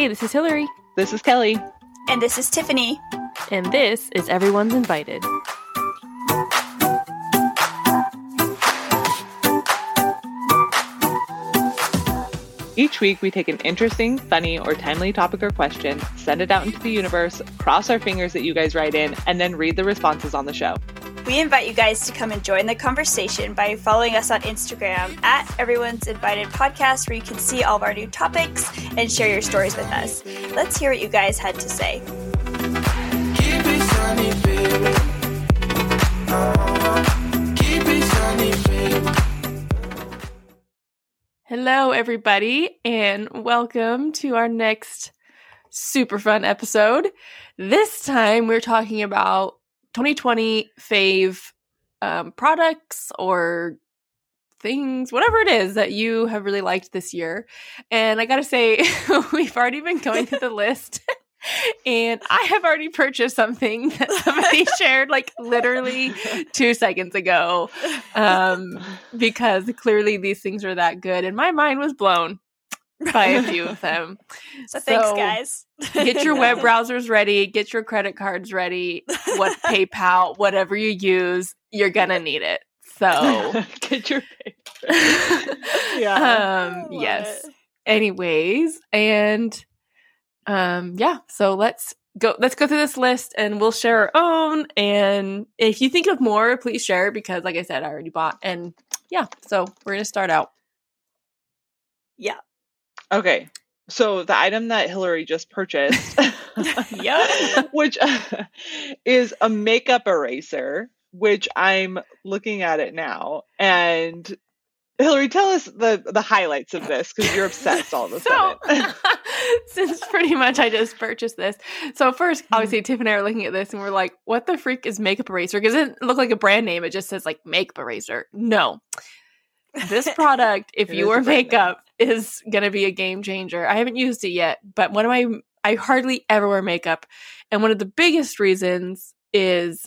Hey, this is Hillary. This is Kelly. And this is Tiffany. And this is Everyone's Invited. Each week, we take an interesting, funny, or timely topic or question, send it out into the universe, cross our fingers that you guys write in, and then read the responses on the show. We invite you guys to come and join the conversation by following us on Instagram at Everyone's Invited Podcast, where you can see all of our new topics and share your stories with us. Let's hear what you guys had to say. Hello, everybody, and welcome to our next super fun episode. This time, we're talking about 2020 fave um, products or things, whatever it is that you have really liked this year. And I gotta say, we've already been going through the list. and I have already purchased something that somebody shared like literally two seconds ago um, because clearly these things are that good. And my mind was blown by a few of them. So, so thanks, guys. get your web browsers ready, get your credit cards ready, what PayPal, whatever you use, you're gonna need it. So get your PayPal. yeah. Um, yes. It. Anyways, and um yeah, so let's go let's go through this list and we'll share our own and if you think of more, please share because like I said, I already bought and yeah, so we're gonna start out. Yeah. Okay. So the item that Hillary just purchased, yeah, which uh, is a makeup eraser, which I'm looking at it now, and Hillary, tell us the the highlights of this because you're obsessed all of a sudden. So, since pretty much I just purchased this, so first, hmm. obviously, Tiff and I are looking at this and we're like, "What the freak is makeup eraser?" Because it doesn't look like a brand name; it just says like makeup eraser. No, this product, if you wear makeup, name. is going to be a game changer. I haven't used it yet, but one of my, I hardly ever wear makeup. And one of the biggest reasons is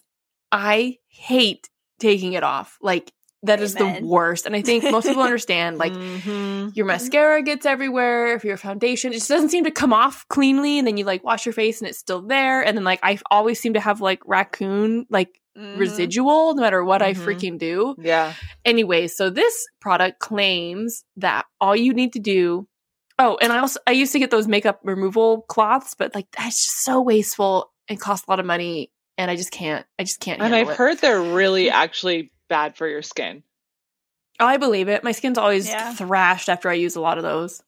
I hate taking it off. Like, that Amen. is the worst. And I think most people understand like mm-hmm. your mascara gets everywhere, if your foundation, it just doesn't seem to come off cleanly. And then you like wash your face and it's still there. And then like I always seem to have like raccoon like mm-hmm. residual no matter what mm-hmm. I freaking do. Yeah. Anyway, so this product claims that all you need to do Oh, and I also I used to get those makeup removal cloths, but like that's just so wasteful and costs a lot of money and I just can't I just can't And I've it. heard they're really actually bad for your skin. Oh, I believe it. My skin's always yeah. thrashed after I use a lot of those.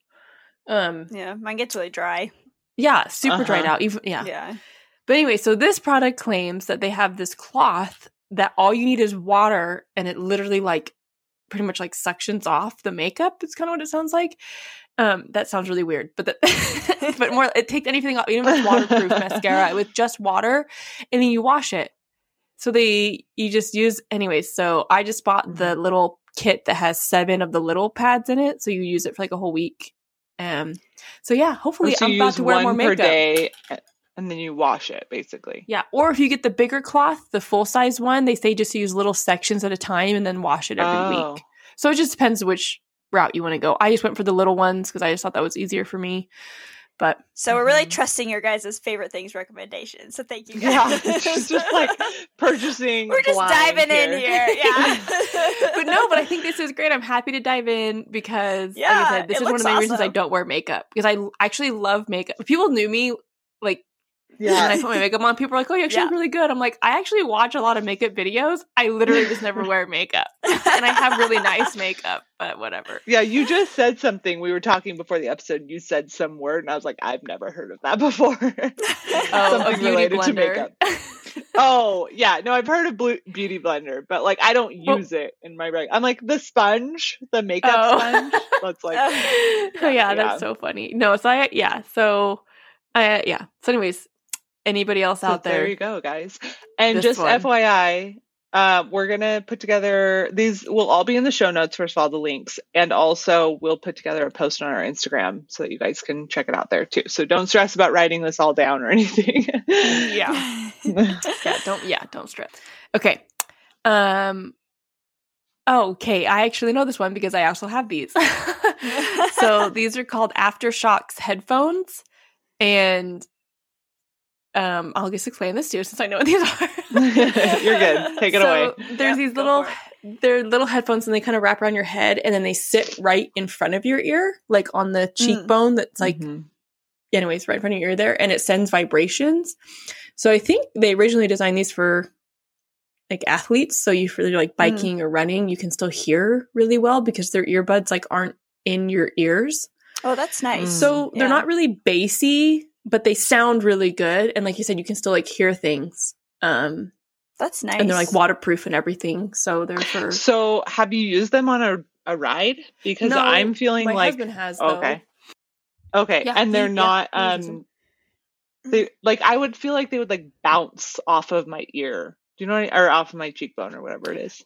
Um Yeah, mine gets really dry. Yeah, super uh-huh. dried out. Even yeah. Yeah. But anyway, so this product claims that they have this cloth that all you need is water and it literally like pretty much like suctions off the makeup. It's kind of what it sounds like. Um, that sounds really weird, but but more it takes anything off, even with waterproof mascara with just water, and then you wash it. So they you just use anyways. So I just bought the mm-hmm. little kit that has seven of the little pads in it, so you use it for like a whole week. Um, so yeah, hopefully oh, so I'm about to wear more makeup. Day and then you wash it basically. Yeah, or if you get the bigger cloth, the full size one, they say just use little sections at a time and then wash it every oh. week. So it just depends which route you want to go. I just went for the little ones because I just thought that was easier for me. But so we're really mm-hmm. trusting your guys' favorite things recommendations. So thank you guys. Yeah, just, just like purchasing. We're just diving here. in here. Yeah. but no, but I think this is great. I'm happy to dive in because, yeah, like I said, this is one of the awesome. reasons I don't wear makeup because I actually love makeup. If people knew me like yeah. when I put my makeup on, people are like, "Oh, you actually yeah. look really good." I'm like, I actually watch a lot of makeup videos. I literally just never wear makeup, and I have really nice makeup, but whatever. Yeah, you just said something. We were talking before the episode. You said some word, and I was like, I've never heard of that before. oh, something related blender. to makeup. oh yeah, no, I've heard of blue, beauty blender, but like I don't use well, it in my reg. I'm like the sponge, the makeup oh. sponge. That's like, oh yeah, yeah, that's so funny. No, so I yeah, so. Uh, yeah. So, anyways, anybody else out there. There you go, guys. And just one. FYI, uh, we're gonna put together these. Will all be in the show notes. First of all, the links, and also we'll put together a post on our Instagram so that you guys can check it out there too. So don't stress about writing this all down or anything. yeah, yeah. Don't yeah. Don't stress. Okay. Um. Okay, I actually know this one because I also have these. so these are called Aftershokz headphones. and um, I'll just explain this too, since I know what these are. You're good. Take it so away. There's Yeah, these little, they're little headphones, and they kind of wrap around your head, and then they sit right in front of your ear, like on the cheekbone. That's like, Mhm. anyways, right in front of your ear there, and it sends vibrations. So I think they originally designed these for like athletes. So you for like biking or running, you can still hear really well because their earbuds like aren't in your ears. Oh, that's nice. Mm. So they're Yeah. not really bassy, but they sound really good. And like you said, you can still like hear things. Um, That's nice. and they're like waterproof and everything. So they're for So, have you used them on a, a ride? Because No, I'm feeling my like husband has. Though. okay, okay, Yeah, and they're he- not he uses um, they like I would feel like they would like bounce off of my ear. Do you know, what I, or off of my cheekbone or whatever it is. Do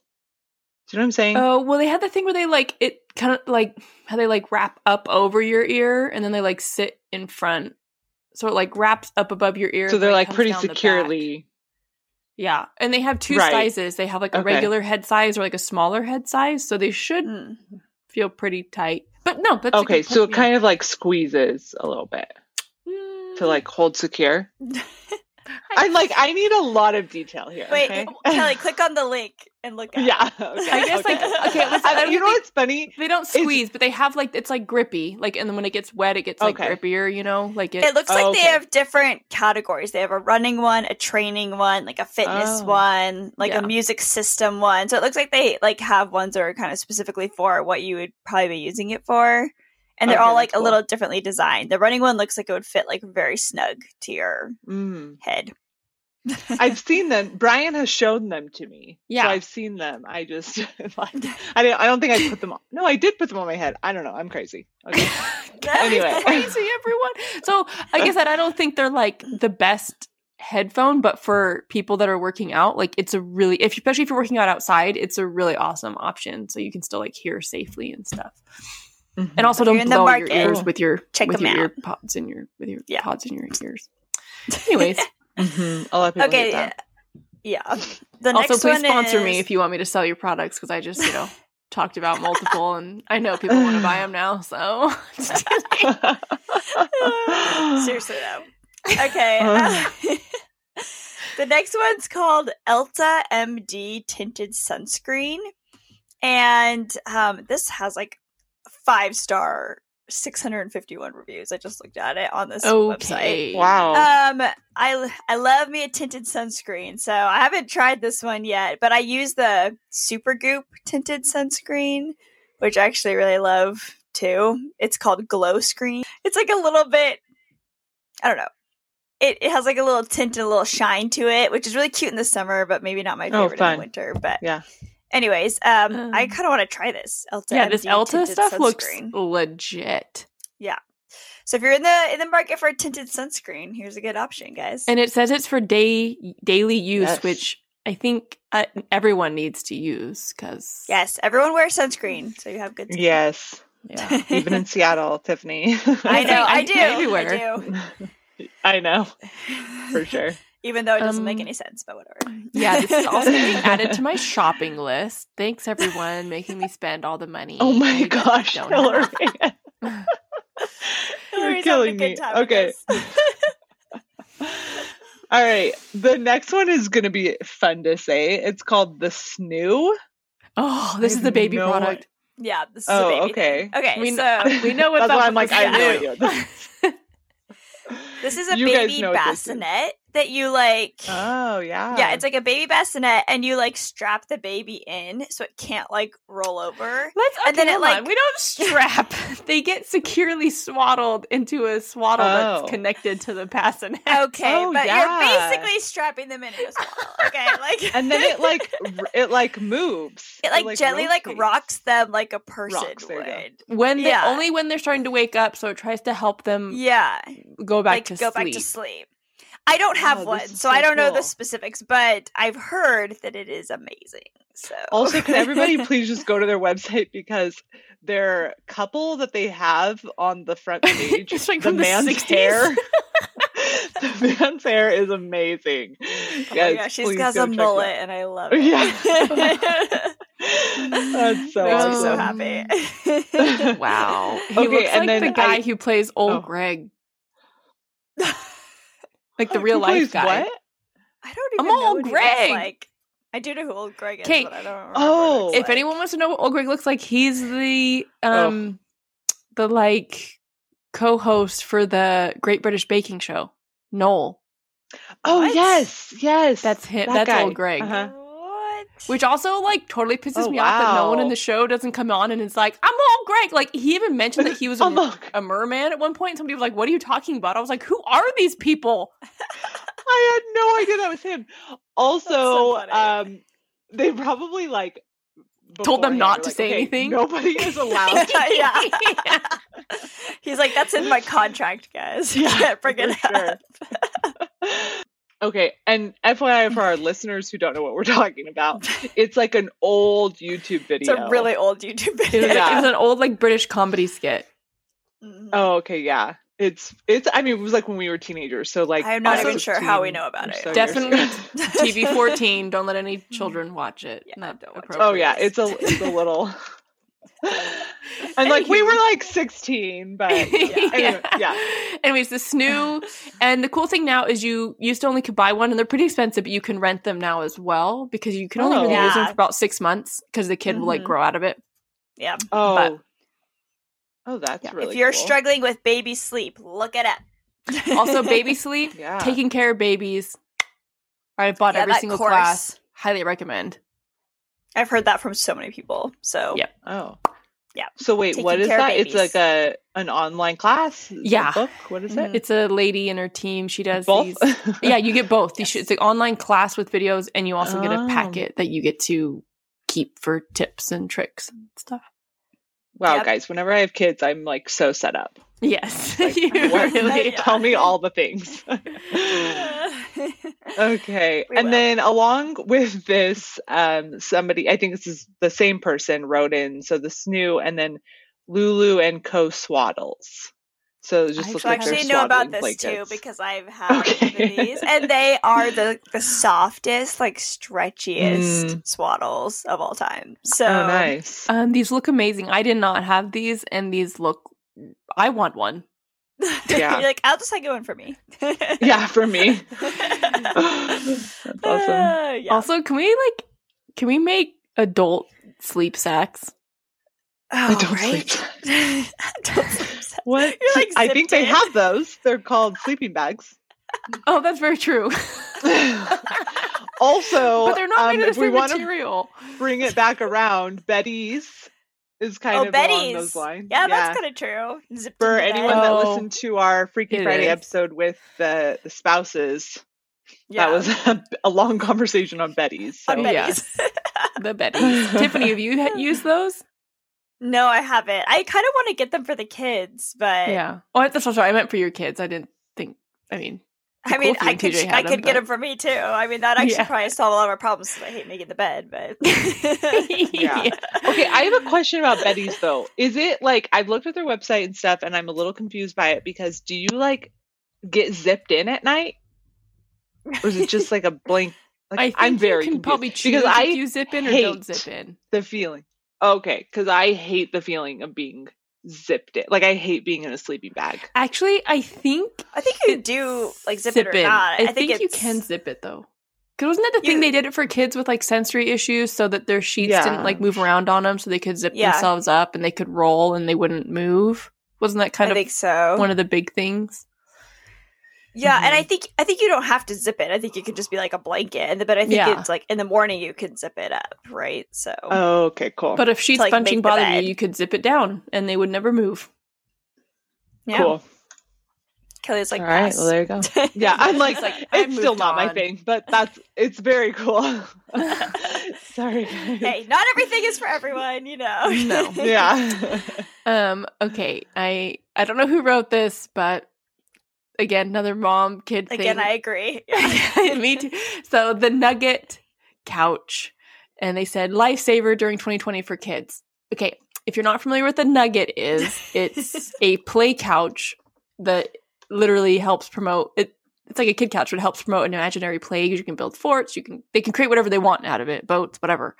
you know what I'm saying? Oh well, they had the thing where they like it kind of like how they like wrap up over your ear and then they like sit in front, so it like wraps up above your ear. so they're like pretty the securely. Yeah, and they have two Right. sizes. They have like a Okay. regular head size or like a smaller head size, so they should Mm. feel pretty tight. But no, that's Okay, so it kind of like squeezes a little bit yeah. to like hold secure. I'm like I need a lot of detail here. Wait, okay? Kelly, click on the link and look at yeah. Okay, I guess, like, okay, listen, I And don't you know think- what's funny? They don't squeeze, but they have like it's like grippy. Like, and then when it gets wet, it gets like Okay. grippier. You know, like it. It looks Oh, like okay. they have different categories. They have a running one, a training one, like a fitness Oh. one, like Yeah. a music system one. So it looks like they like have ones that are kind of specifically for what you would probably be using it for. And they're Okay, all like that's a little differently designed. The running one looks like it would fit like very snug to your Mm. head. I've seen them. Brian has shown them to me. Yeah. so I've seen them. I just like I don't. I don't think I put them on. No, I did put them on my head. I don't know. I'm crazy. Okay. Anyway. crazy everyone. So like I said, I don't think they're like the best headphone, but for people that are working out, like it's a really, if especially if you're working out outside, it's a really awesome option. So you can still like hear safely and stuff. Mhm. And also If don't in the blow your market, ears with your check with your ear pods in your with your Yeah. pods in your ears. Anyways, Mhm. A lot of people Okay, yeah. that. yeah. The also please one sponsor is... me if you want me to sell your products because I just you know talked about multiple and I know people want to buy them now. So. Seriously though. Okay. uh, the next one's called Elta MD tinted sunscreen, and um, this has like five star, six hundred and fifty one reviews. I just looked at it on this website. wow. Um, I I love me a tinted sunscreen, so I haven't tried this one yet, but I use the Supergoop tinted sunscreen, which I actually really love too. It's called Glow Screen. It's like a little bit, I don't know. It, it has like a little tint and a little shine to it, which is really cute in the summer, but maybe not my Oh, favorite in the winter. But Yeah. Anyways, um, Um, I kind of want to try this. Elta Yeah, this MD Elta tinted stuff looks sunscreen. legit. So if you're in the in the market for a tinted sunscreen, here's a good option, guys. And it says it's for day daily use, Yes. which I think uh, everyone needs to use because Yes, everyone wears sunscreen, so you have good. Skin. yes. yeah. Even in Seattle, Tiffany. I know, I, I do, everywhere. I I know for sure. Even though it doesn't make Um, any sense, but whatever. Yeah, this is also being added to my shopping list. Thanks everyone making me spend all the money. Oh my gosh, Hillary. have. You're Hillary's a killing good me. time with Okay. All right. The next one is going to be fun to say. It's called the Snoo. Oh, this I is the baby no product. yeah, this is Oh, a baby okay. thing. Okay, We so we know what's That's up why I'm like, I the have no Snoo. idea. this is a You baby know what this is. bassinet that you like. Oh, yeah. yeah, it's like a baby bassinet, and you like strap the baby in so it can't like roll over. Let's And then it, hold on. like- we don't strap. they get securely swaddled into a swaddle Oh. that's connected to the bassinet. Okay, Oh, but yeah. you're basically strapping them in a swaddle. Okay, like and then it like it like moves. it like, gently like rotates. rocks them like a person Rocks, there you go. would. When they Yeah. only when they're starting to wake up, so it tries to help them Yeah, go back like to go sleep. back to sleep. I don't have oh, Wow, one, this is so so I don't know the specifics, but I've heard that it is amazing. So Also, can everybody please just go to their website because their couple that they have on the front page, It's like the from the man's hair, the man's hair is amazing. Oh my Guys, gosh, she's please got a check mullet, that- and I love it. Yeah. That's so Makes me so happy. Wow. He Okay, looks and like the guy I- who plays old Oh. Greg. Like the real life guy. What? I don't even I'm even know old what he looks Greg. like. I do know who old Greg is, Okay. but I don't. Oh. what looks If like. anyone wants to know what old Greg looks like, he's the um the like co-host for the Great British Baking Show. Noel. Oh What? yes, yes. That's him. That That's guy. old Greg. Uh-huh. Which also like totally pisses Oh, me off that no one in the show doesn't come on and it's like, I'm all Greg. Like he even mentioned that he was a, Oh, a merman at one point. Somebody was like, What are you talking about? I was like, Who are these people? I had no idea that was him. Also, funny. um, they probably like Told them not to like, say "Okay, anything." Nobody is allowed. to yeah. He's like, that's in my contract, guys. You Yeah, can't bring it sure. up. Okay, and FYI for our listeners who don't know what we're talking about, it's like an old YouTube video. It's a really old YouTube It was, video. Yeah. it was an old like British comedy skit. Mhm. Oh, okay, yeah. It's it's. I mean, it was like when we were teenagers. So like, I'm not also even sure how we know about it. so Definitely. TV 14. Don't let any children watch it. Yeah, Not don't watch it. Oh yeah, it's a it's a little. and like we were like 16, but anyway, yeah. Anyways, the snoo, and the cool thing now is you used to only could buy one, and they're pretty expensive, but you can rent them now as well because you can only Oh. really use them for about six months because the kid will like Mhm. grow out of it. Yeah. Oh. But- oh, that's Yeah. really. if you're cool. struggling with baby sleep, look at it up. Also, baby sleep, yeah. taking care of babies. I bought Yeah, every single course. class. Highly recommend. I've heard that from so many people. So yeah. Oh. Yeah. So wait, Taking what is that? It's like a an online class. Is it a Yeah. book. What is it? Mm-hmm. It's a lady and her team. She does Both. these. yeah, you get both. Yes. should, it's an online class with videos, and you also get a Oh. packet that you get to keep for tips and tricks and stuff. Wow, Yep. guys! Whenever I have kids, I'm like so set up. Yes, Like, you what- really. Yeah. Tell me all the things. Okay. We and will. then along with this, um, somebody, I think this is the same person wrote in. So the snoo and then Lou Lou and co swaddles. So it just I look like actually they're know about swaddling this too because I've had Okay. these, and they are the the softest, like stretchiest Mm. swaddles of all time. So oh, nice. Um, these look amazing. I did not have these, and these look. I want one. Yeah. you're like, I'll just take one for me. yeah, for me. That's awesome. Uh, yeah. Also, can we like, can we make adult sleep sacks? oh, Adult right? sleep Adult sleep sack. What? You're, like, I think they in. have those. They're called sleeping bags. Oh, that's very true. also, but they're not um, made of the we same want to material. bring it back around, Beddy's is kind oh, of along Beddy's. those lines. Yeah, that's kind of true. Zipped for anyone bed. that Oh, listened to our Freaky Friday is. episode with the the spouses. yeah. That was a, a long conversation on Beddy's. So. on Yeah. Beddy's. The Beddy's. Tiffany, have you used those? No, I haven't. I kind of want to get them for the kids, but Yeah. Oh, that's also I meant for your kids. I didn't think. I mean, I mean, you I could, I them, could get them for me too. I mean, that actually Yeah. probably solve a lot of our problems. I hate making the bed, but Yeah. Okay, I have a question about Beddy's though. Is it like I've looked at their website and stuff, and I'm a little confused by it because do you like get zipped in at night, or is it just like a blank? Like, I I'm very you can confused probably choose because I if you zip in or don't zip in. the feeling. Okay, because I hate the feeling of being zipped in. Like I hate being in a sleeping bag. Actually, I think I think you It's do like zip, it or in. not. I, I, think, you can zip it though. Because wasn't that the thing they did it for kids with like sensory issues, so that their sheets Yeah. didn't like move around on them, so they could zip Yeah. themselves up and they could roll and they wouldn't move. Wasn't that kind I of think so. one of the big things? Yeah, and Mhm. I think I think you don't have to zip it. I think you could just be like a blanket, and but I think Yeah. it's like in the morning you can zip it up, right? So Oh, okay, cool. But if sheets like, bunching make the bothered you, you could zip it down and they would never move. yeah, cool. Kelly's like, All right, pass. well there you go. Yeah, I'm like, It's like, it's still moved not my thing, but that's it's very cool. Sorry, guys. hey, not everything is for everyone, you know. No. Yeah. Um, okay. I I don't know who wrote this, but again, another mom kid thing. Again, I agree. Me too. So the Nugget couch, and they said lifesaver during 2020 for kids. Okay, if you're not familiar with the Nugget is, it's a play couch that literally helps promote it. It's like a kid couch, but it helps promote an imaginary play. You can build forts. You can they can create whatever they want out of it, boats, whatever.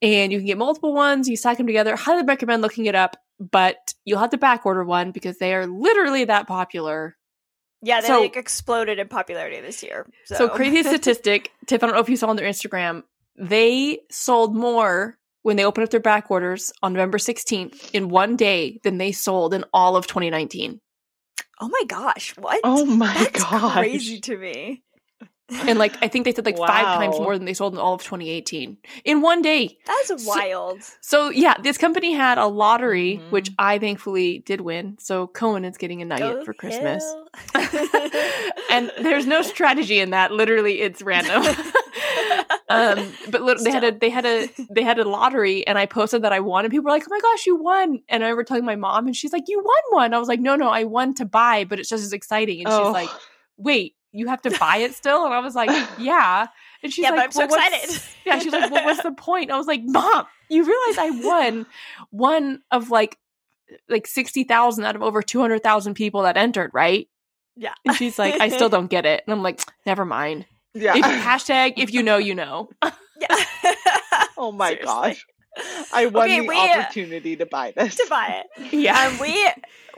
And you can get multiple ones. You stack them together. Highly recommend looking it up, but you'll have to back order one because they are literally that popular Yeah, they so, like exploded in popularity this year. So, so crazy statistic, Tiff. I don't know if you saw on their Instagram. They sold more when they opened up their back orders on November 16th in one day than they sold in all of 2019. Oh my gosh, what? Oh my That's gosh. crazy to me. And like I think they said like wow. five times more than they sold in all of 2018 in one day. That's wild. So, so yeah, this company had a lottery, mm-hmm. which I thankfully did win. So Cohen is getting a nugget for Christmas. and there's no strategy in that. Literally, it's random. um, but li- they had a they had a they had a lottery, and I posted that I won, and people were like, "Oh my gosh, you won!" And I remember telling my mom, and she's like, "You won one." I was like, "No, no, I won to buy, but it's just as exciting." And oh. she's like, "Wait." You have to buy it still, and I was like, "Yeah." And she's yeah, like, but I'm well, so excited. Yeah, she's like, "Well, what's the point?" I was like, "Mom, you realize I won one of like like sixty thousand out of over two hundred thousand people that entered, right?" Yeah. And she's like, I still don't get it. And I'm like, never mind. Yeah. If, hashtag if you know, you know. yeah. oh my Seriously. gosh. I won okay, the we, uh, opportunity to buy this. To buy it. Yeah. Um, we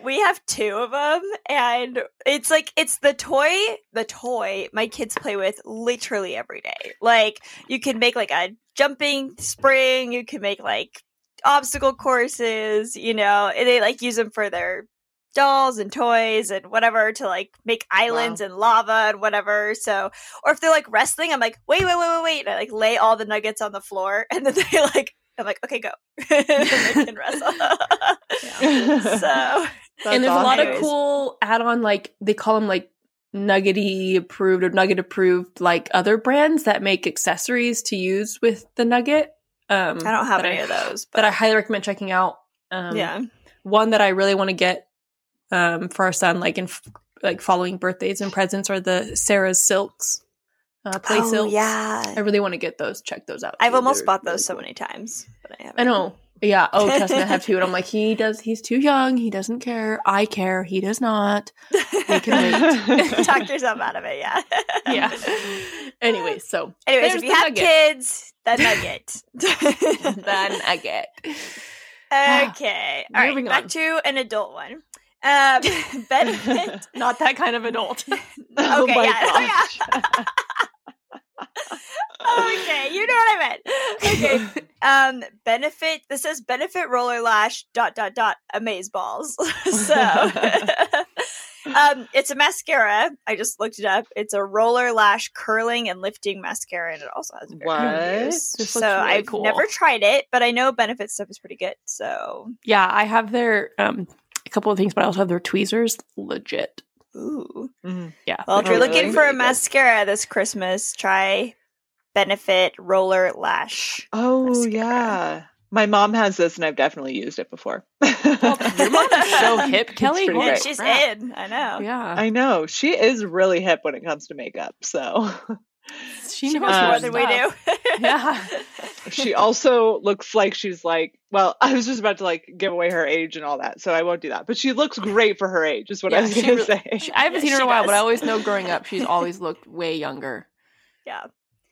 we have two of them and it's like it's the toy the toy my kids play with literally every day. Like you can make like a jumping spring, you can make like obstacle courses, you know, and they like use them for their dolls and toys and whatever to like make islands wow. and lava and whatever. So, or if they're like wrestling, I'm like, wait, wait, wait, wait, wait. And I like lay all the nuggets on the floor and then they like, I'm like, okay, go. and they can wrestle. so, and there's awesome. a lot of cool add on, like, they call them like nuggety approved or nugget approved, like other brands that make accessories to use with the nugget. Um, I don't have any I, of those, but I highly recommend checking out. Um, yeah. One that I really want to get um, for our son, like in like following birthdays and presents, are the Sarah's silks. Uh, play oh, silks. Yeah, I really want to get those. Check those out. I've almost bought those so many times, but I haven't. I know. Yeah. Oh, trust me, I have two. And I'm like, he does. He's too young. He doesn't care. I care. He does not. He can wait. Talk yourself out of it. Yeah. yeah. Anyway, so anyways, if you have nugget. kids, the nugget. the nugget. Okay. All right. Back on. to an adult one. Um, benefit. Not that kind of adult. oh okay, yeah. Gosh. okay, you know what I meant. Okay. Um, benefit. This says benefit roller lash dot dot dot amaze balls. so, um, it's a mascara. I just looked it up. It's a roller lash curling and lifting mascara, and it also has what? So really I've cool. never tried it, but I know benefit stuff is pretty good. So yeah, I have their um a couple of things, but I also have their tweezers. Legit. Ooh. Mm-hmm. Yeah. Well, if you're really, looking for a mascara this Christmas, try Benefit Roller Lash. Oh, mascara. yeah. My mom has this, and I've definitely used it before. well, your mom is so hip, Kelly. Yeah, she's crap. in. I know. Yeah, I know. She is really hip when it comes to makeup. So she knows um, more than we do. yeah. She also looks like she's like, well, I was just about to like give away her age and all that, so I won't do that. But she looks great for her age, is what yeah, I was going to really, say. She, I haven't seen her in a while, does. but I always know growing up, she's always looked way younger. Yeah.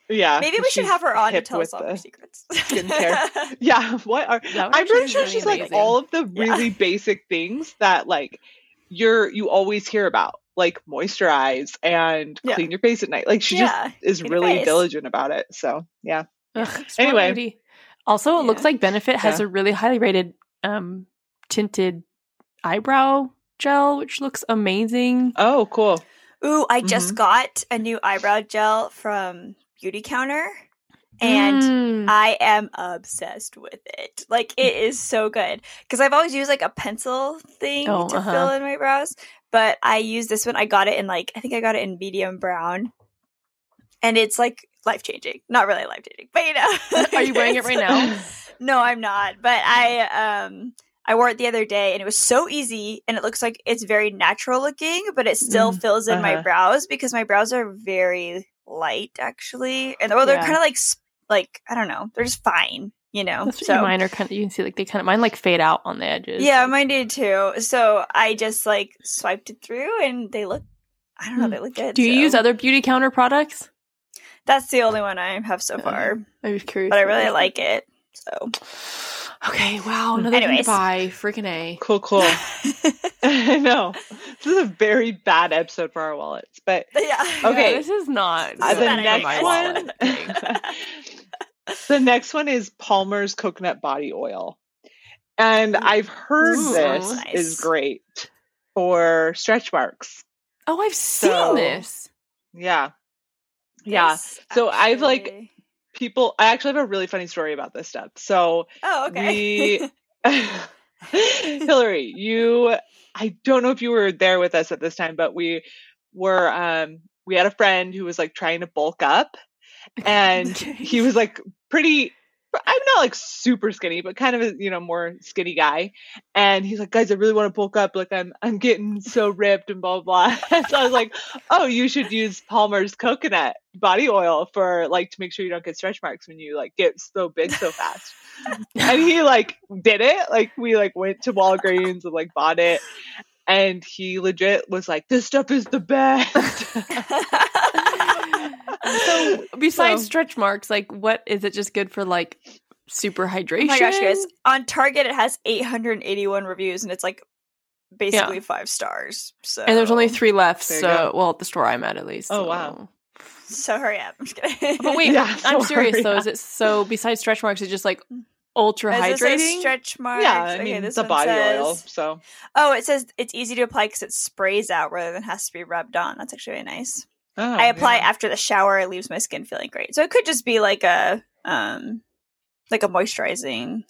Yeah. Maybe we should have her on to tell us all her secrets. Skincare. yeah. What are I'm pretty sure she's amazing. like all of the really yeah. basic things that like you're you always hear about like moisturize and yeah. clean your face at night. Like she yeah. just is clean really diligent about it. So yeah. Ugh, anyway. Beauty. Also, it yeah. looks like Benefit has a really highly rated um tinted eyebrow gel, which looks amazing. Oh, cool. Ooh, I mm-hmm. just got a new eyebrow gel from Beautycounter and mm. I am obsessed with it. Like it is so good because I've always used like a pencil thing oh, to uh-huh. fill in my brows, but I use this one. I got it in like I think I got it in medium brown, and it's like life changing. Not really life changing, but you know. Are you wearing it right now? no, I'm not. But I um I wore it the other day, and it was so easy, and it looks like it's very natural looking, but it still mm, fills in uh-huh. my brows because my brows are very light actually, and well, they're yeah. kind of like like I don't know, they're just fine you know. That's so mine are kind of you can see like they kind of mine like fade out on the edges. Yeah, mine did too. So I just like swiped it through and they look I don't know, hmm. they look good. Do you so. use other beauty counter products? That's the only one I have so far. I was curious. But I really like it. So Okay, wow, another Anyways. thing to buy. Freaking A. Cool, cool. I know. this is a very bad episode for our wallets. But yeah. Okay. Yeah, this is not. Uh, This the is not next one. The next one is Palmer's coconut body oil, and I've heard Ooh, this nice. is great for stretch marks. Oh, I've seen So- this. Yeah, yeah. So I've, like, people. I actually have a really funny story about this stuff. So Oh, okay. we Hillary, you I don't know if you were there with us at this time, but we were um we had a friend who was like trying to bulk up and he was like pretty I'm not like super skinny, but kind of a you know more skinny guy. And he's like, guys, I really want to bulk up. Like I'm I'm getting so ripped and blah blah. blah. so I was like, oh, you should use Palmer's coconut body oil for like to make sure you don't get stretch marks when you like get so big so fast. and he like did it. Like we like went to Walgreens and like bought it. And he legit was like, this stuff is the best. So besides So- stretch marks, like what is it just good for like super hydration? Oh my gosh, guys! On Target, it has 881 reviews, and it's like basically five stars. So And there's only three left, There you so well at the store I'm at at least. Oh, so- wow. So hurry up! I'm just kidding. But wait, Yeah, I'm serious hurry though. up. Is it so besides stretch marks, it's just like mm. ultra Is this a hydrating? stretch marks. yeah, I okay, mean this it's a one body says, oil. So Oh, it says it's easy to apply because it sprays out rather than has to be rubbed on. That's actually really nice. Oh, I apply yeah. after the shower. It leaves my skin feeling great. So it could just be like a um like a moisturizing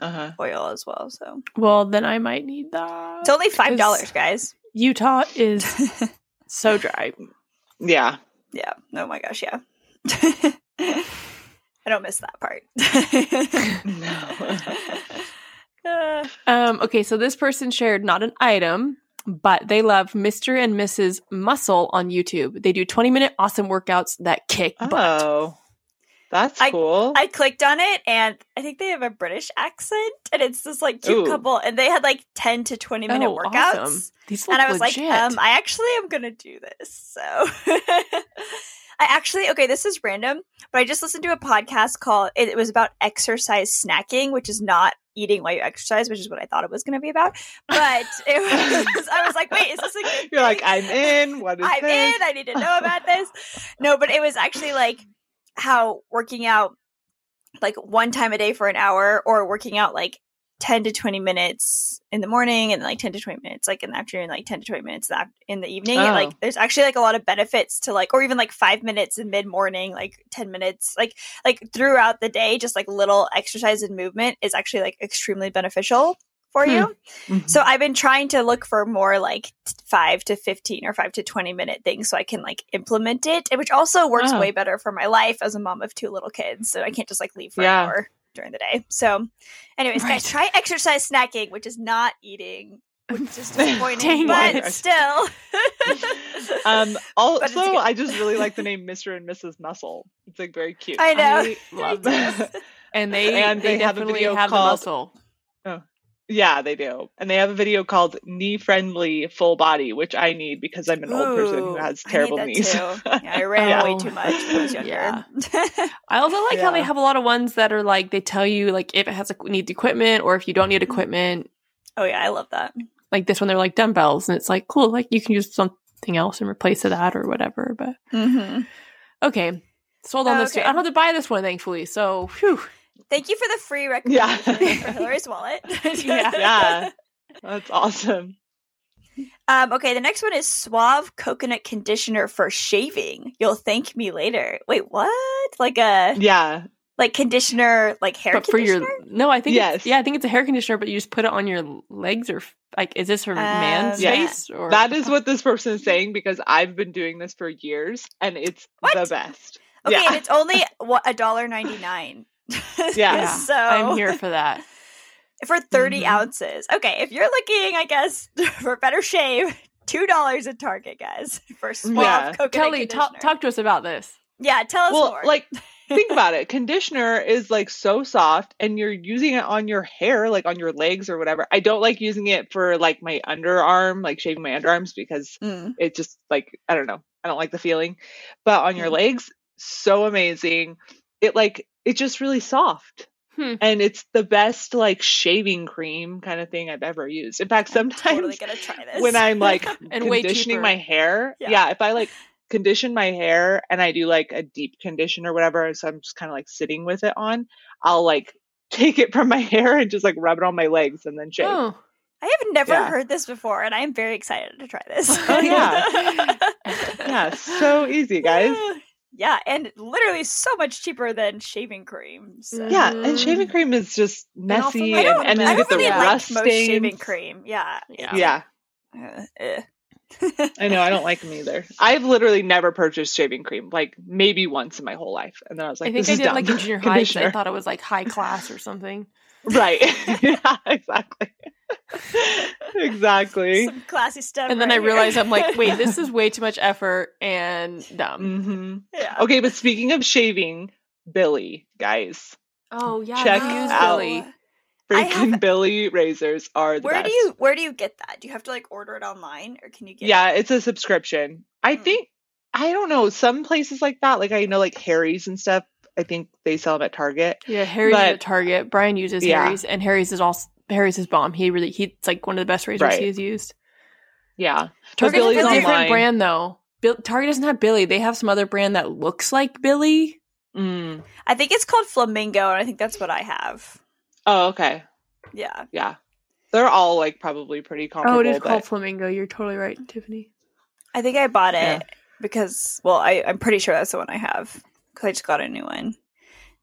Uh-huh. oil as well. So well, then I might need that. it's only five dollars, guys. Utah is so dry. Yeah. Yeah. Oh my gosh. Yeah. I don't miss that part. Uh, Um, okay, so this person shared not an item, but they love Mr. and Mrs. Muscle on YouTube. They do 20 minute awesome workouts that kick butt. Oh. That's I- cool. I clicked on it and I think they have a British accent and it's this like cute Ooh. couple and they had like 10 to 20 minute Oh, workouts. awesome. These look And I was legit. like, um, I actually am gonna do this. So I actually okay, this is random, but I just listened to a podcast called it, it was about exercise snacking, which is not eating while you exercise, which is what I thought it was gonna be about. But it was I was like, wait, is this a good You're like. I'm in. What is I'm this? in. I need to know about this. No, but it was actually like how working out like one time a day for an hour or working out like 10 to 20 minutes in the morning and like 10 to 20 minutes like in the afternoon like 10 to 20 minutes in the, af- in the evening and, Oh. like there's actually like a lot of benefits to like or even like 5 minutes in mid morning like 10 minutes like like throughout the day just like little exercise and movement is actually like extremely beneficial for Hmm. you Mhm. so I've been trying to look for more like t- five to 15 or five to 20 minute things so I can like implement it, which also works Oh. way better for my life as a mom of two little kids. So I can't just like leave for Yeah. an hour during the day. So, anyways, Right. guys, try exercise snacking, which is not eating, which is disappointing, but it. still. Um also good. I just really like the name Mr. and Mrs. Muscle. It's like very cute. I know. I love I that. And they, And they, they have a video have the called- muscle. Yeah, they do. And they have a video called knee friendly full body, which I need because I'm an old person who Ooh, has I need terrible that knees. too. Yeah, I ran Yeah. way too much when I was younger. Yeah. I also like how they have a lot of ones that are like they tell you like if it has a, needs equipment or if you don't need equipment. oh yeah, I love that. Like this one, they're like dumbbells, and it's like cool. Like you can use something else in replace of that or whatever. But Mm-hmm. okay, sold on this. Too. Okay. I don't have to buy this one, thankfully. So whew. Thank you for the free Yeah. for Hillary's wallet. Yeah. yeah. That's awesome. Um, okay, the next one is Suave Coconut Conditioner for shaving. You'll thank me later. Wait, what? Like a Yeah. like conditioner, like hair but for your no, I think Yes. it's, yeah, I think it's a hair conditioner, but you just put it on your legs or like is this for man's Um, face or That is what this person is saying because I've been doing this for years and it's What? the best. okay, yeah. and it's only what a dollar ninety nine. Yeah. Yeah, so I'm here for that. for 30 Mhm. ounces. Okay, if you're looking, I guess, for a better shave, two dollars at Target, guys, for Suave Yeah. Coconut Kelly, talk talk to us about this. Yeah, tell us Well, more. like think about it. Conditioner is like so soft and you're using it on your hair, like on your legs or whatever. I don't like using it for like my underarm, like shaving my underarms because Mm. it just like I don't know. I don't like the feeling. But on your Mhm. legs, so amazing. It like it's just really soft. Hmm. And it's the best like shaving cream kind of thing I've ever used. In fact, sometimes totally when I'm like conditioning my hair, yeah. yeah, if I like condition my hair and I do like a deep condition or whatever, so I'm just kind of like sitting with it on, I'll like take it from my hair and just like rub it on my legs and then shave. Oh. I have never yeah. heard this before, and I am very excited to try this. oh yeah, yeah, so easy, guys. Yeah, and literally so much cheaper than shaving cream. So. Yeah, and shaving cream is just messy, and, and, and then you get the really rust like shaving cream. Yeah, yeah. yeah. Uh, eh. I know I don't like them either. I've literally never purchased shaving cream, like maybe once in my whole life, and then I was like, I think I did dumb. like in junior high. I thought it was like high class or something. Right. yeah, exactly. exactly. Some classy stuff. And then right I realized I'm like, wait, this is way too much effort and dumb. Mm-hmm. Yeah. Okay, but speaking of shaving, Billie, guys. Oh yeah, check out Billie. Freaking have, Billie razors are the where best. do you where do you get that? Do you have to like order it online or can you get? Yeah, it? it's a subscription. I mm. think I don't know some places like that. Like I know like Harry's and stuff. I think they sell them at Target. Yeah, Harry's but, at Target. Brian uses yeah. Harry's, and Harry's is also Harry's is bomb. He really he's like one of the best razors right. he has used. Yeah, Target is a different brand though. Bill, Target doesn't have Billie. They have some other brand that looks like Billie. Mm. I think it's called Flamingo, and I think that's what I have. Oh, okay. Yeah, yeah. They're all like probably pretty comparable. Oh, it is but... called Flamingo. You're totally right, Tiffany. I think I bought it yeah. because, well, I, I'm pretty sure that's the one I have I just got a new one.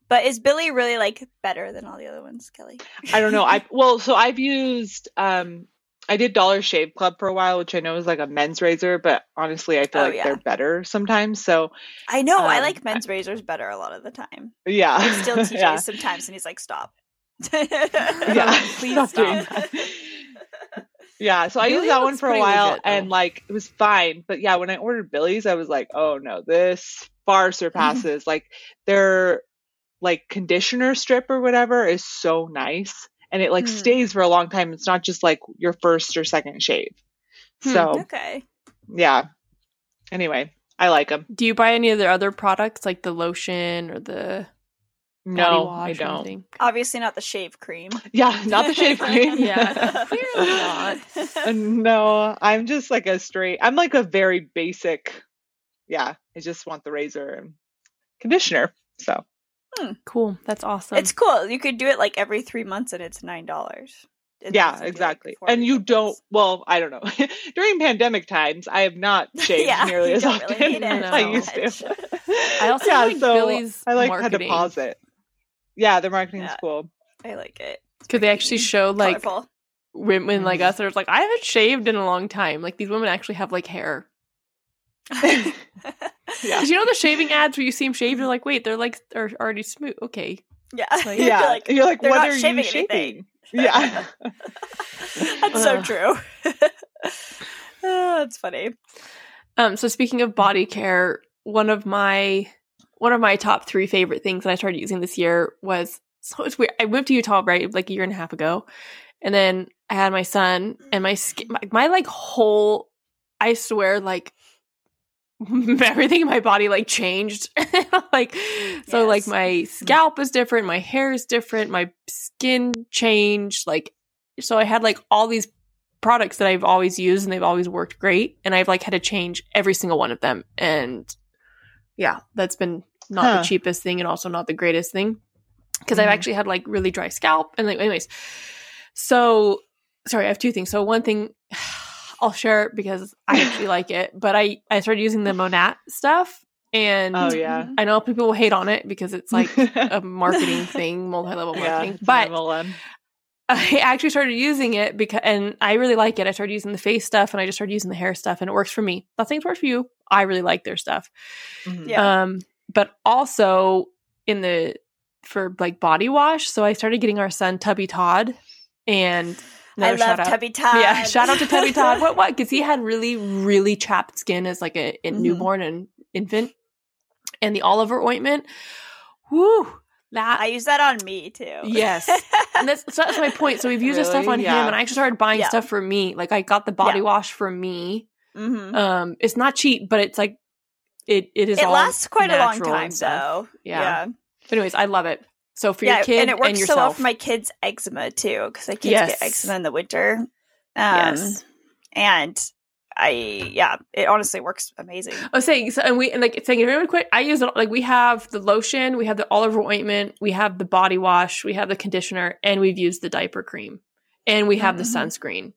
But is Billie really like better than all the other ones, Kelly? I don't know. I well, so I've used um I did Dollar Shave Club for a while, which I know is like a men's razor, but honestly, I feel oh, like yeah. they're better sometimes. So I know um, I like men's I, razors better a lot of the time. Yeah, I still TJ yeah. sometimes, and he's like, "Stop." yeah, please stop. Yeah, so I used that one for a while, legit, and like it was fine. But yeah, when I ordered Billie's, I was like, "Oh no, this far surpasses like their like conditioner strip or whatever is so nice." and it like hmm. stays for a long time. It's not just like your first or second shave. Hmm. So okay, yeah. Anyway, I like them. Do you buy any of their other products like the lotion or the? No, I don't. Obviously, not the shave cream. Yeah, not the shave cream. yeah, clearly not. Uh, no, I'm just like a straight. I'm like a very basic. Yeah, I just want the razor and conditioner. So Hmm. Cool. That's awesome. It's cool. You could do it like every three months and it's nine dollars. Yeah, exactly. Like and you don't well, I don't know. During pandemic times, I have not shaved yeah, nearly as often really as I used to. I also yeah, like so Billie's I like marketing. how to pause it. Yeah, their marketing yeah, cool. I like it. Because they actually show like Colorful. women like mm-hmm. us that are like, I haven't shaved in a long time. Like these women actually have like hair. yeah. You know the shaving ads where you see them shaved, you're like, wait, they're like they're already smooth. Okay. Yeah. Like, yeah. You're like, you're like what are you shaving? Yeah. that's so true. oh, that's funny. Um, so speaking of body care, one of my one of my top three favorite things that I started using this year was so it's weird. I moved to Utah right like a year and a half ago, and then I had my son, and my skin, my, my like whole, I swear, like everything in my body like changed like so yes. like my mm-hmm. scalp is different my hair is different my skin changed like so i had like all these products that i've always used and they've always worked great and i've like had to change every single one of them and yeah that's been not huh. the cheapest thing and also not the greatest thing because mm. i've actually had like really dry scalp and like anyways so sorry i have two things so one thing I'll share it because I actually like it. But I I started using the Monat stuff, and oh yeah, I know people will hate on it because it's like a marketing thing, multi level marketing. Yeah, but I actually started using it because, and I really like it. I started using the face stuff, and I just started using the hair stuff, and it works for me. Nothing's works for you. I really like their stuff. Mm-hmm. Yeah. Um, but also in the for like body wash, so I started getting our son Tubby Todd, and I love Tubby Todd. Yeah, shout out to Tubby Todd. What? What? Because he had really, really chapped skin as like a, a mm-hmm. newborn and infant, and the All Over ointment. Whoo! That I use that on me too. Yes, and that's so that's my point. So we've used really? this stuff on yeah. him, and I actually started buying yeah. stuff for me. Like I got the body yeah. wash for me. Mm-hmm. Um, it's not cheap, but it's like it. It is. It lasts quite a long time, though. Yeah. yeah. But anyways, I love it. So for yeah, your kid and it works and so well for my kids' eczema too, because my kids yes. get eczema in the winter. Um, yes, and I yeah, it honestly works amazing. I was saying so, and we and like saying really quick. I use it like we have the lotion, we have the All Over ointment, we have the body wash, we have the conditioner, and we've used the diaper cream, and we have mm-hmm. the sunscreen.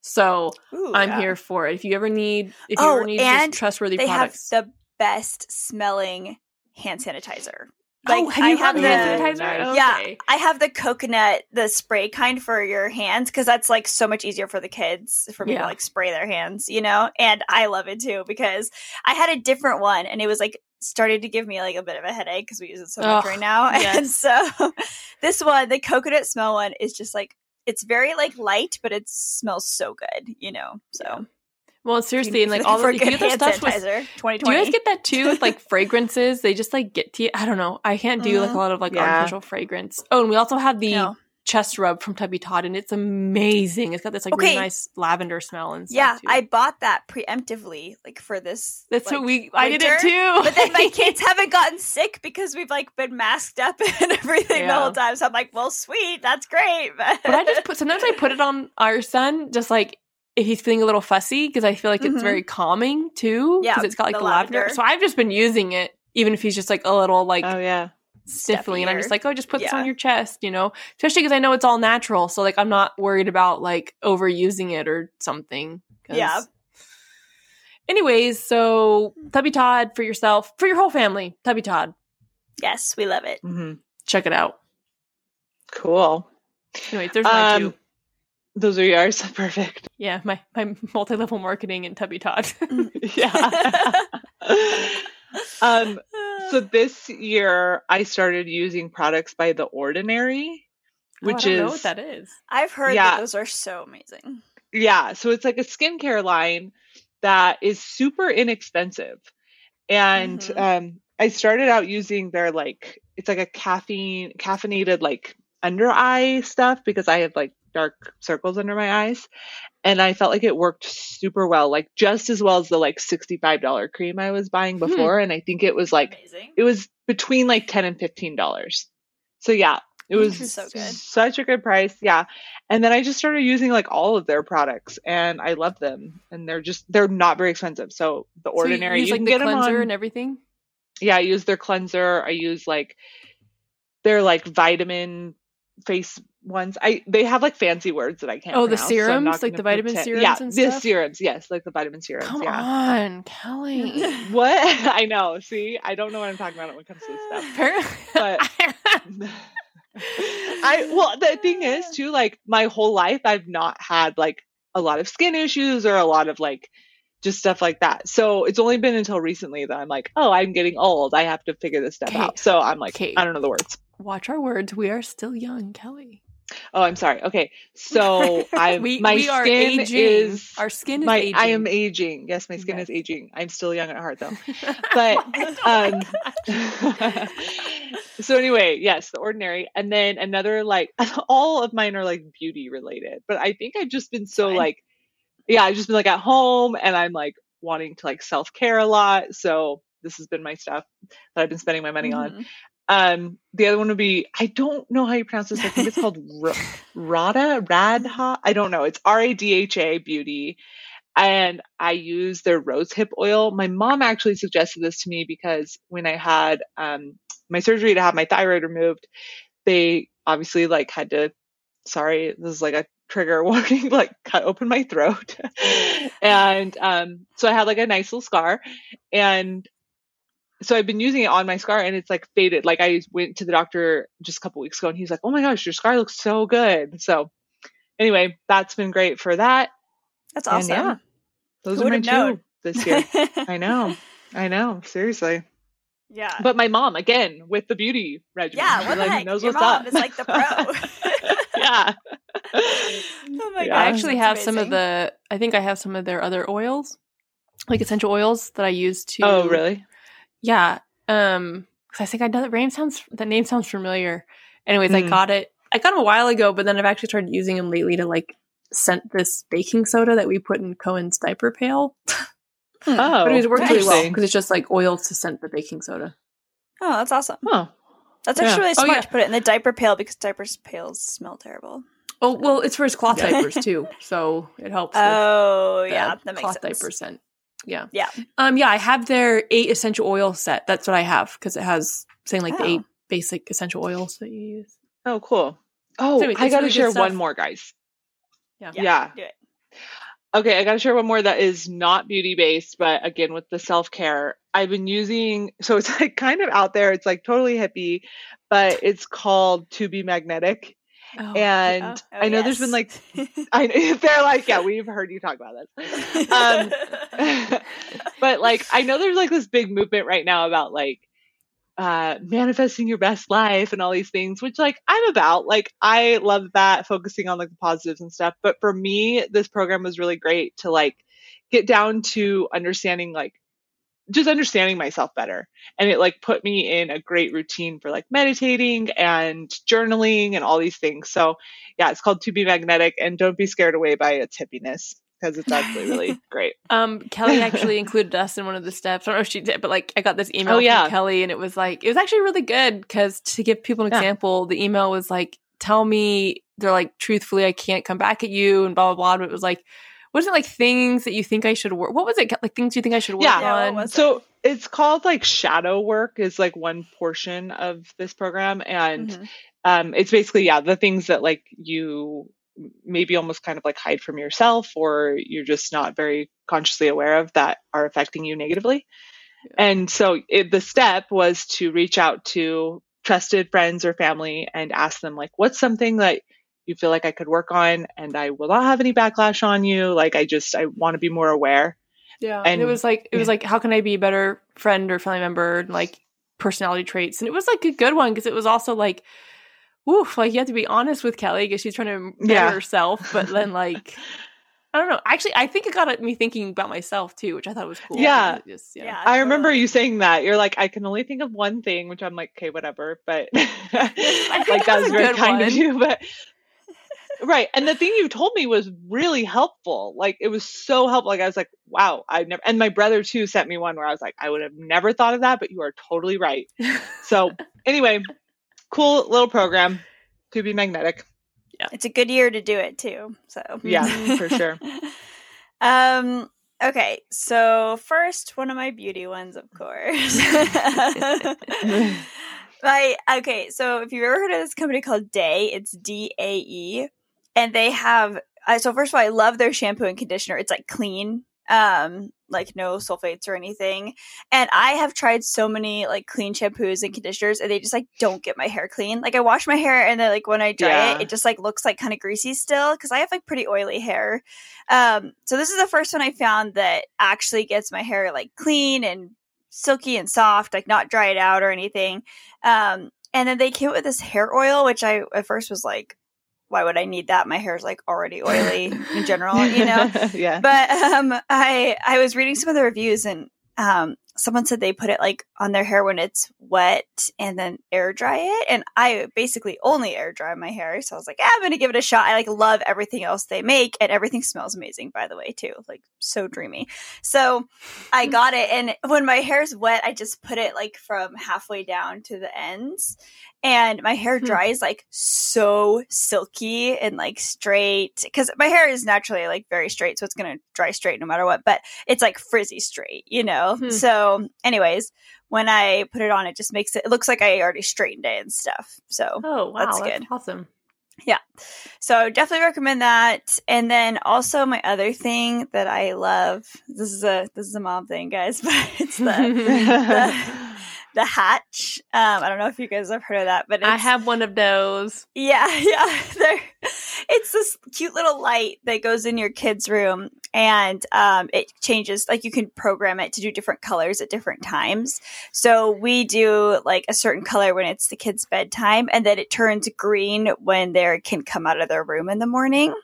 So Ooh, I'm yeah. here for it. If you ever need, if you oh, ever need and trustworthy they products, have the best smelling hand sanitizer. Like, oh, have you oh, I have the hand sanitizer? Yeah, I have the coconut, the spray kind for your hands because that's like so much easier for the kids for me yeah. to like spray their hands, you know. And I love it too because I had a different one and it was like started to give me like a bit of a headache because we use it so much right now. Yes. And so this one, the coconut smell one, is just like it's very like light, but it smells so good, you know. So well, seriously, and like all of the other stuff was, Do you guys get that too with like fragrances? They just like get to you. I don't know. I can't do mm-hmm. like a lot of like yeah. artificial fragrance. Oh, and we also have the no. chest rub from Tubby Todd, and it's amazing. It's got this like okay. really nice lavender smell and stuff. Yeah, too. I bought that preemptively, like for this. That's like, what we. Winter. I did it too. but then my kids haven't gotten sick because we've like been masked up and everything yeah. the whole time. So I'm like, well, sweet, that's great. but I just put sometimes I put it on our son just like if he's feeling a little fussy because I feel like mm-hmm. it's very calming too. Yeah, because it's got like the lavender. lavender. So I've just been using it, even if he's just like a little like oh yeah sniffly, and I'm just like oh just put yeah. this on your chest, you know. Especially because I know it's all natural, so like I'm not worried about like overusing it or something. Yeah. Anyways, so Tubby Todd for yourself, for your whole family, Tubby Todd. Yes, we love it. Mm-hmm. Check it out. Cool. Anyway, there's my um, two. Those are yours. Perfect. Yeah, my, my multi level marketing and Tubby Todd. yeah. um, so this year I started using products by The Ordinary, which oh, is know what that is. I've heard yeah, that those are so amazing. Yeah, so it's like a skincare line that is super inexpensive, and mm-hmm. um, I started out using their like it's like a caffeine caffeinated like under eye stuff because I have like dark circles under my eyes and I felt like it worked super well, like just as well as the like $65 cream I was buying hmm. before. Hmm. And I think it was like, Amazing. it was between like 10 and $15. So yeah, it was so good. such a good price. Yeah. And then I just started using like all of their products and I love them. And they're just, they're not very expensive. So the ordinary, so you, use, you like, can the get cleanser them on, and everything. Yeah. I use their cleanser. I use like their like vitamin face ones. I they have like fancy words that I can't. Oh, the serums, so like the vitamin serums. Yeah, and the serums. Yes, like the vitamin serums. Come yeah. on, Kelly. what? I know. See, I don't know what I'm talking about when it comes to this stuff. but I well, the thing is too, like my whole life, I've not had like a lot of skin issues or a lot of like just stuff like that. So it's only been until recently that I'm like, oh, I'm getting old. I have to figure this stuff Kate. out. So I'm like, Kate. I don't know the words. Watch our words. We are still young, Kelly. Oh, I'm sorry. Okay, so I we, my we skin is our skin is my, aging. I am aging. Yes, my skin yes. is aging. I'm still young at heart though. But um, so anyway, yes, the ordinary, and then another like all of mine are like beauty related. But I think I've just been so Fine. like, yeah, I've just been like at home, and I'm like wanting to like self care a lot. So this has been my stuff that I've been spending my money mm-hmm. on. Um, the other one would be I don't know how you pronounce this. I think it's called R- Rada Radha. I don't know. It's R A D H A Beauty, and I use their rose hip oil. My mom actually suggested this to me because when I had um, my surgery to have my thyroid removed, they obviously like had to. Sorry, this is like a trigger warning. Like cut open my throat, and um, so I had like a nice little scar, and so I've been using it on my scar and it's like faded. Like I went to the doctor just a couple weeks ago and he's like, "Oh my gosh, your scar looks so good." So anyway, that's been great for that. That's awesome. And yeah, those Who are my known? two this year. I know, I know. Seriously. Yeah. But my mom again with the beauty regimen. Yeah, what like, knows your what's mom up. is like the pro. yeah. oh my yeah. I actually have amazing. some of the. I think I have some of their other oils, like essential oils that I use to. Oh really? Yeah. Um, because I think I know that name sounds that name sounds familiar. Anyways, mm. I hmm. got it. I got them a while ago, but then I've actually started using them lately to like scent this baking soda that we put in Cohen's diaper pail. oh, but it works really well because it's just like oil to scent the baking soda. Oh, that's awesome. Oh, That's actually yeah. really smart oh, yeah. to put it in the diaper pail because diaper pails smell terrible. Oh well, it's for his cloth diapers too, so it helps. Oh yeah, that makes cloth sense. diaper scent. Yeah, yeah, um, yeah. I have their eight essential oil set. That's what I have because it has saying like oh. the eight basic essential oils that you use. Oh, cool. Oh, so I got to really share one more, guys. Yeah, yeah. yeah. Okay, I got to share one more that is not beauty based, but again with the self care. I've been using, so it's like kind of out there. It's like totally hippie, but it's called To Be Magnetic Oh, and yeah. oh, I know yes. there's been like, I they're like, yeah, we've heard you talk about this. Um, but like, I know there's like this big movement right now about like uh, manifesting your best life and all these things, which like I'm about. Like, I love that focusing on like the positives and stuff. But for me, this program was really great to like get down to understanding like just understanding myself better and it like put me in a great routine for like meditating and journaling and all these things so yeah it's called to be magnetic and don't be scared away by its hippiness because it's actually really great um kelly actually included us in one of the steps i don't know if she did but like i got this email oh, yeah. from kelly and it was like it was actually really good because to give people an yeah. example the email was like tell me they're like truthfully i can't come back at you and blah blah blah but it was like wasn't it like things that you think I should work? What was it like? Things you think I should work yeah, on? So it? it's called like shadow work is like one portion of this program, and mm-hmm. um, it's basically yeah the things that like you maybe almost kind of like hide from yourself or you're just not very consciously aware of that are affecting you negatively. Yeah. And so it, the step was to reach out to trusted friends or family and ask them like what's something that you feel like I could work on and I will not have any backlash on you. Like I just I want to be more aware. Yeah. And, and it was like it was like how can I be a better friend or family member and like personality traits. And it was like a good one because it was also like woof, like you have to be honest with Kelly because she's trying to better yeah. herself, but then like I don't know. Actually, I think it got me thinking about myself too, which I thought was cool. Yeah. Just, yeah. yeah. I remember you saying that. You're like, I can only think of one thing, which I'm like, okay, whatever. But like that was very kind one. of you. But right. And the thing you told me was really helpful. Like it was so helpful. Like I was like, wow, I never and my brother too sent me one where I was like, I would have never thought of that, but you are totally right. so anyway, cool little program to be magnetic. Yeah. It's a good year to do it too. So Yeah, for sure. um okay, so first one of my beauty ones, of course. My okay, so if you've ever heard of this company called Dae, it's D A E and they have uh, so first of all i love their shampoo and conditioner. It's like clean um like no sulfates or anything. And i have tried so many like clean shampoos and conditioners and they just like don't get my hair clean. Like i wash my hair and then like when i dry yeah. it it just like looks like kind of greasy still because i have like pretty oily hair. Um so this is the first one i found that actually gets my hair like clean and silky and soft like not dried out or anything. Um and then they came with this hair oil which i at first was like why would I need that? My hair is like already oily in general, you know? yeah. But um I I was reading some of the reviews and um someone said they put it like on their hair when it's wet and then air dry it. And I basically only air dry my hair. So I was like, yeah, I'm gonna give it a shot. I like love everything else they make and everything smells amazing, by the way, too. Like so dreamy. So I got it and when my hair's wet, I just put it like from halfway down to the ends and my hair hmm. dries like so silky and like straight because my hair is naturally like very straight so it's gonna dry straight no matter what but it's like frizzy straight you know hmm. so anyways when i put it on it just makes it it looks like i already straightened it and stuff so oh wow that's, that's good awesome yeah so definitely recommend that and then also my other thing that i love this is a this is a mom thing guys but it's the, the the hatch. Um, I don't know if you guys have heard of that, but I have one of those. Yeah, yeah. They're, it's this cute little light that goes in your kid's room, and um, it changes. Like you can program it to do different colors at different times. So we do like a certain color when it's the kid's bedtime, and then it turns green when they can come out of their room in the morning.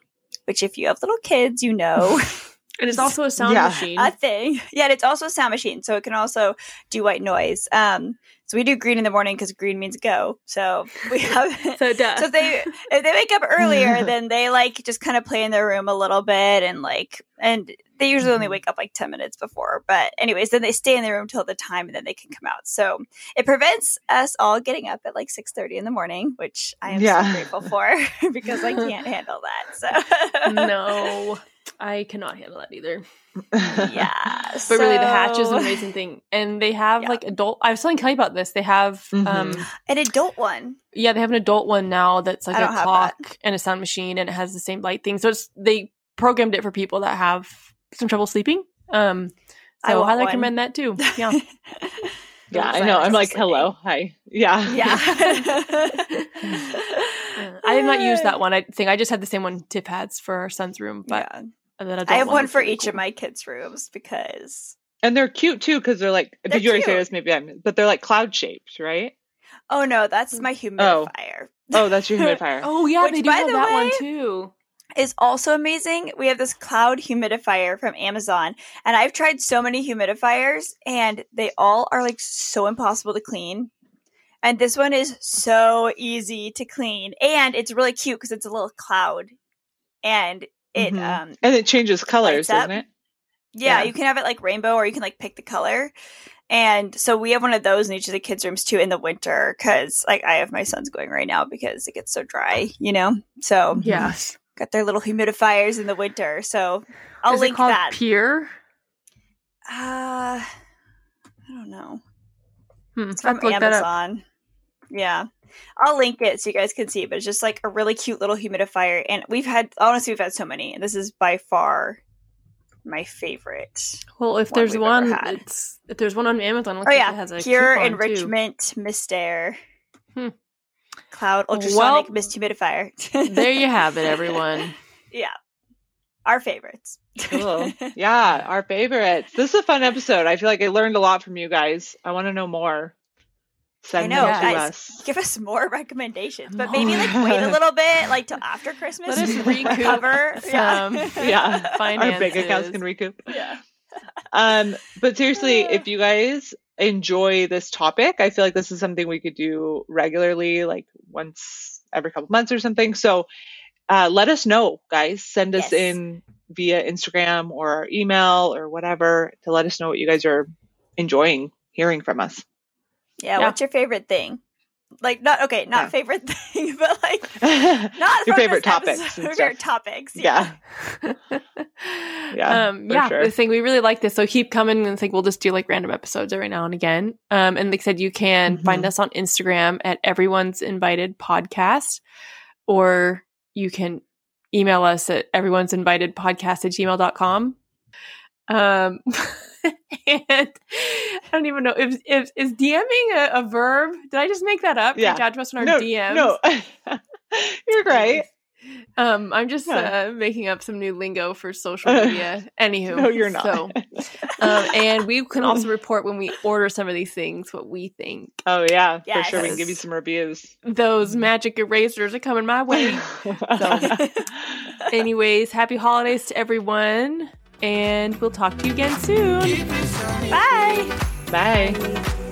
Which, if you have little kids, you know. And it's also a sound Yeah. machine. a thing. Yeah, and it's also a sound machine, so it can also do white noise. Um, so we do green in the morning because green means go. So we have. so duh. so if they if they wake up earlier, then they like just kind of play in their room a little bit and like and they usually only Mhm. wake up like ten minutes before. But anyways, then they stay in their room till the time and then they can come out. So it prevents us all getting up at like six thirty in the morning, which I am Yeah. so grateful for because I can't handle that. So no, I cannot handle that either. yeah. But really, the hatch is so- an amazing thing, and they have Yeah. like adult. I was telling Kelly about this. They have, um, Mhm. an adult one. yeah, they have an adult one now that's like a don't clock and a sound machine, and it has the same light thing. So it's they programmed it for people that have some trouble sleeping. Um, so I, want highly one. recommend that too. Yeah, yeah, I know. I'm like, sleeping. hello, hi. Yeah. Yeah. Uh, I did not use that one. I think I just had the same one Tiff has for our son's room, but yeah. that adult I have one was for each cool. of my kids' rooms because And they're cute too because they're like. They're did you already say this? Maybe I'm. But they're like cloud shaped, right? oh no, that's my humidifier. Oh, oh that's your humidifier. Oh yeah, Which, they do by have the that one too. Is also amazing. We have this cloud humidifier from Amazon, and I've tried so many humidifiers, and they all are like so impossible to clean. And this one is so easy to clean, and it's really cute because it's a little cloud, and it Mhm. um and it changes colors, doesn't it? Yeah, Yeah. you can have it like rainbow or you can like pick the color. And so we have one of those in each of the kids' rooms too in the winter because like I have my sons going right now because it gets so dry, you know? So Yes. got their little humidifiers in the winter. So I'll Is link that. Pure? uh, I don't know. Hmm, It's from to look that up. Amazon. Yeah. I'll link it so you guys can see, but it's just like a really cute little humidifier. And we've had, honestly, we've had so many. And this is by far my favorite. Well, if there's one, it's if there's one on Amazon, Oh like yeah, it has a pure coupon, too. enrichment MistAire. Hmm. Cloud ultrasonic Well, mist humidifier. There you have it, everyone. yeah, our favorites. Cool. yeah, our favorites. This is a fun episode. I feel like I learned a lot from you guys. I want to know more. Send I know, them to guys. us. Give us more recommendations, but maybe like wait a little bit, like till after Christmas. Let us so we can recoup recover. some- Yeah. Our Finances. bank accounts can recoup. yeah. Um, but seriously, if you guys enjoy this topic, I feel like this is something we could do regularly, like once every couple months or something. So uh, let us know, guys. Send us Yes. in via Instagram or email or whatever to let us know what you guys are enjoying hearing from us. yeah. Yeah. What's your favorite thing? Like not okay, not Yeah. favorite thing, but like not your favorite topics and favorite topics. Yeah. Yeah, um, yeah. sure. The thing we really like this, so keep coming and think we'll just do like random episodes every now and again. Um, and like I said, you can find Mhm. us on Instagram at Everyone's Invited Podcast, or you can email us at everyone's invited podcast at gmail.com. Um, and I don't even know if, if is DMing a, a verb. Did I just make that up? Yeah. Reach out to us on our no, DMs. no, you're great. Um, I'm just Yeah. uh, making up some new lingo for social media. Anywho, No, you're not. So, um, and we can also report when we order some of these things what we think. Oh yeah, for sure. We can give you some reviews. Those magic erasers are coming my way. Anyways, happy holidays to everyone, and we'll talk to you again soon. Bye. Bye.